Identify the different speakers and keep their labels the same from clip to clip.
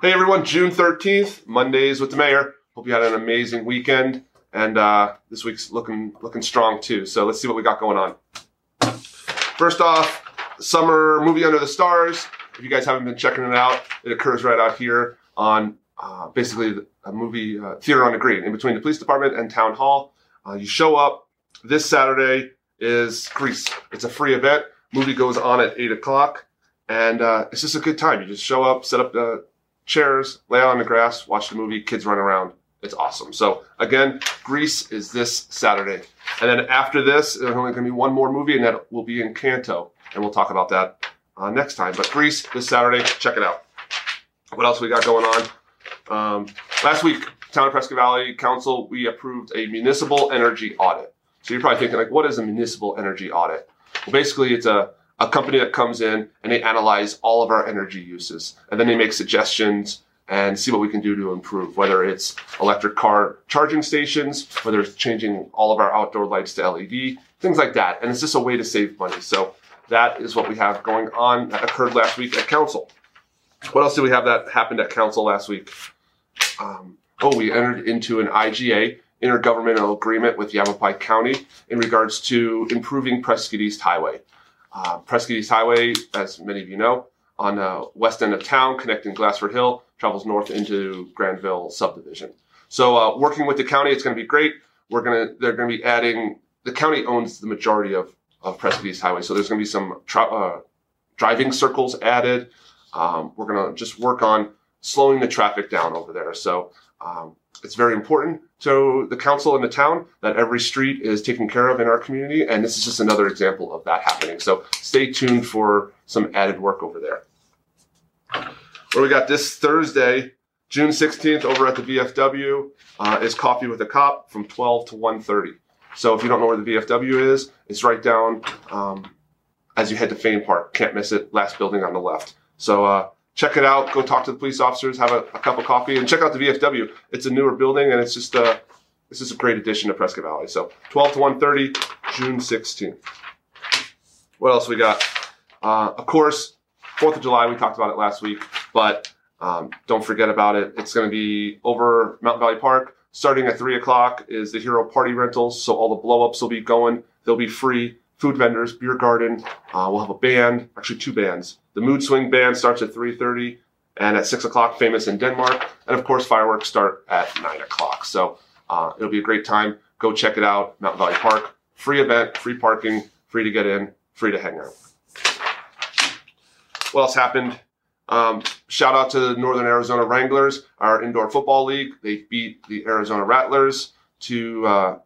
Speaker 1: Hey everyone, June 13th, Mondays with the mayor. Hope you had an amazing weekend. And uh, this week's looking looking strong too. So let's see what we got going on. First off, summer movie Under the Stars. If you guys haven't been checking it out, it occurs right out here on uh, basically a movie uh, theater on the green in between the police department and town hall. Uh, you show up this Saturday is Grease. It's a free event. Movie goes on at eight o'clock, and uh, it's just a good time. You just show up, set up the chairs, lay out on the grass, watch the movie. Kids run around. It's awesome. So again, Grease is this Saturday, and then after this, there's only going to be one more movie, and that will be Encanto, and we'll talk about that uh, next time. But Grease this Saturday, check it out. What else we got going on? Um, last week, Town of Prescott Valley Council we approved a municipal energy audit. So you're probably thinking like, what is a municipal energy audit? Well, basically, it's a a company that comes in and they analyze all of our energy uses, and then they make suggestions and see what we can do to improve, whether it's electric car charging stations, whether it's changing all of our outdoor lights to LED, things like that. And it's just a way to save money. So that is what we have going on that occurred last week at council. What else did we have that happened at council last week? Um, oh, we entered into an IGA, intergovernmental agreement with Yavapai County in regards to improving Prescott East Highway. Uh, Prescott East Highway, as many of you know, on the west end of town, connecting Glassford Hill, travels north into Granville subdivision. So, uh, working with the county, it's going to be great. We're gonna, they're going to be adding. The county owns the majority of of Prescott East Highway, so there's going to be some tra- uh, driving circles added. Um, we're going to just work on slowing the traffic down over there. So, um, it's very important to the council and the town that every street is taken care of in our community. And this is just another example of that happening. So stay tuned for some added work over there. Where we got this Thursday, June 16th over at the VFW uh, is Coffee with a Cop from 12 to 1.30. So if you don't know where the VFW is, it's right down um, as you head to Fain Park. Can't miss it. Last building on the left. So uh, check it out. Go talk to the police officers, have a, a, cup of coffee, and check out the VFW. It's a newer building, and it's just a uh, this is a great addition to Prescott Valley. So 12 to 1:30, June 16th. What else we got? Uh, of course, Fourth of July. We talked about it last week, but um, don't forget about it. It's going to be over Mountain Valley Park. Starting at three o'clock is the Hero Party Rentals. So all the blow ups will be going. They'll be free. Food vendors, beer garden. Uh, we'll have a band, actually two bands. The Mood Swing Band starts at 3.30 and at 6 o'clock, Famous in Denmark. And of course, fireworks start at 9 o'clock. So uh, it'll be a great time. Go check it out, Mountain Valley Park. Free event, free parking, free to get in, free to hang out. What else happened? Um, shout out to the Northern Arizona Wranglers, our indoor football league. They beat the Arizona Rattlers to uh,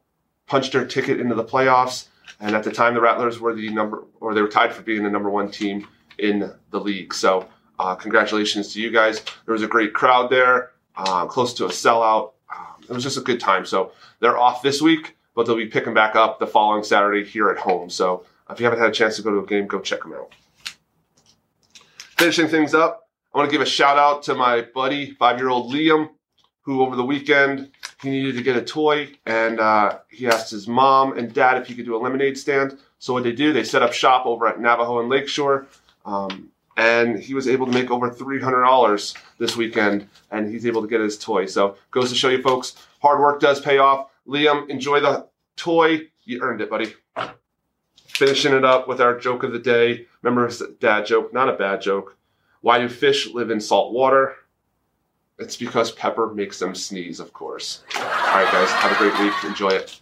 Speaker 1: punch their ticket into the playoffs. And at the time, the Rattlers were the number, or they were tied for being the number one team in the league. So, uh, congratulations to you guys. There was a great crowd there, uh, close to a sellout. Um, it was just a good time. So, they're off this week, but they'll be picking back up the following Saturday here at home. So, if you haven't had a chance to go to a game, go check them out. Finishing things up, I want to give a shout out to my buddy, five year old Liam, who over the weekend he needed to get a toy and uh, he asked his mom and dad if he could do a lemonade stand. So, what they do, they set up shop over at Navajo and Lakeshore um, and he was able to make over $300 this weekend, and he's able to get his toy. So, goes to show you folks, hard work does pay off. Liam, enjoy the toy. You earned it, buddy. Finishing it up with our joke of the day. Remember dad joke, not a bad joke. Why do fish live in salt water? It's because pepper makes them sneeze, of course. All right, guys, have a great week. Enjoy it.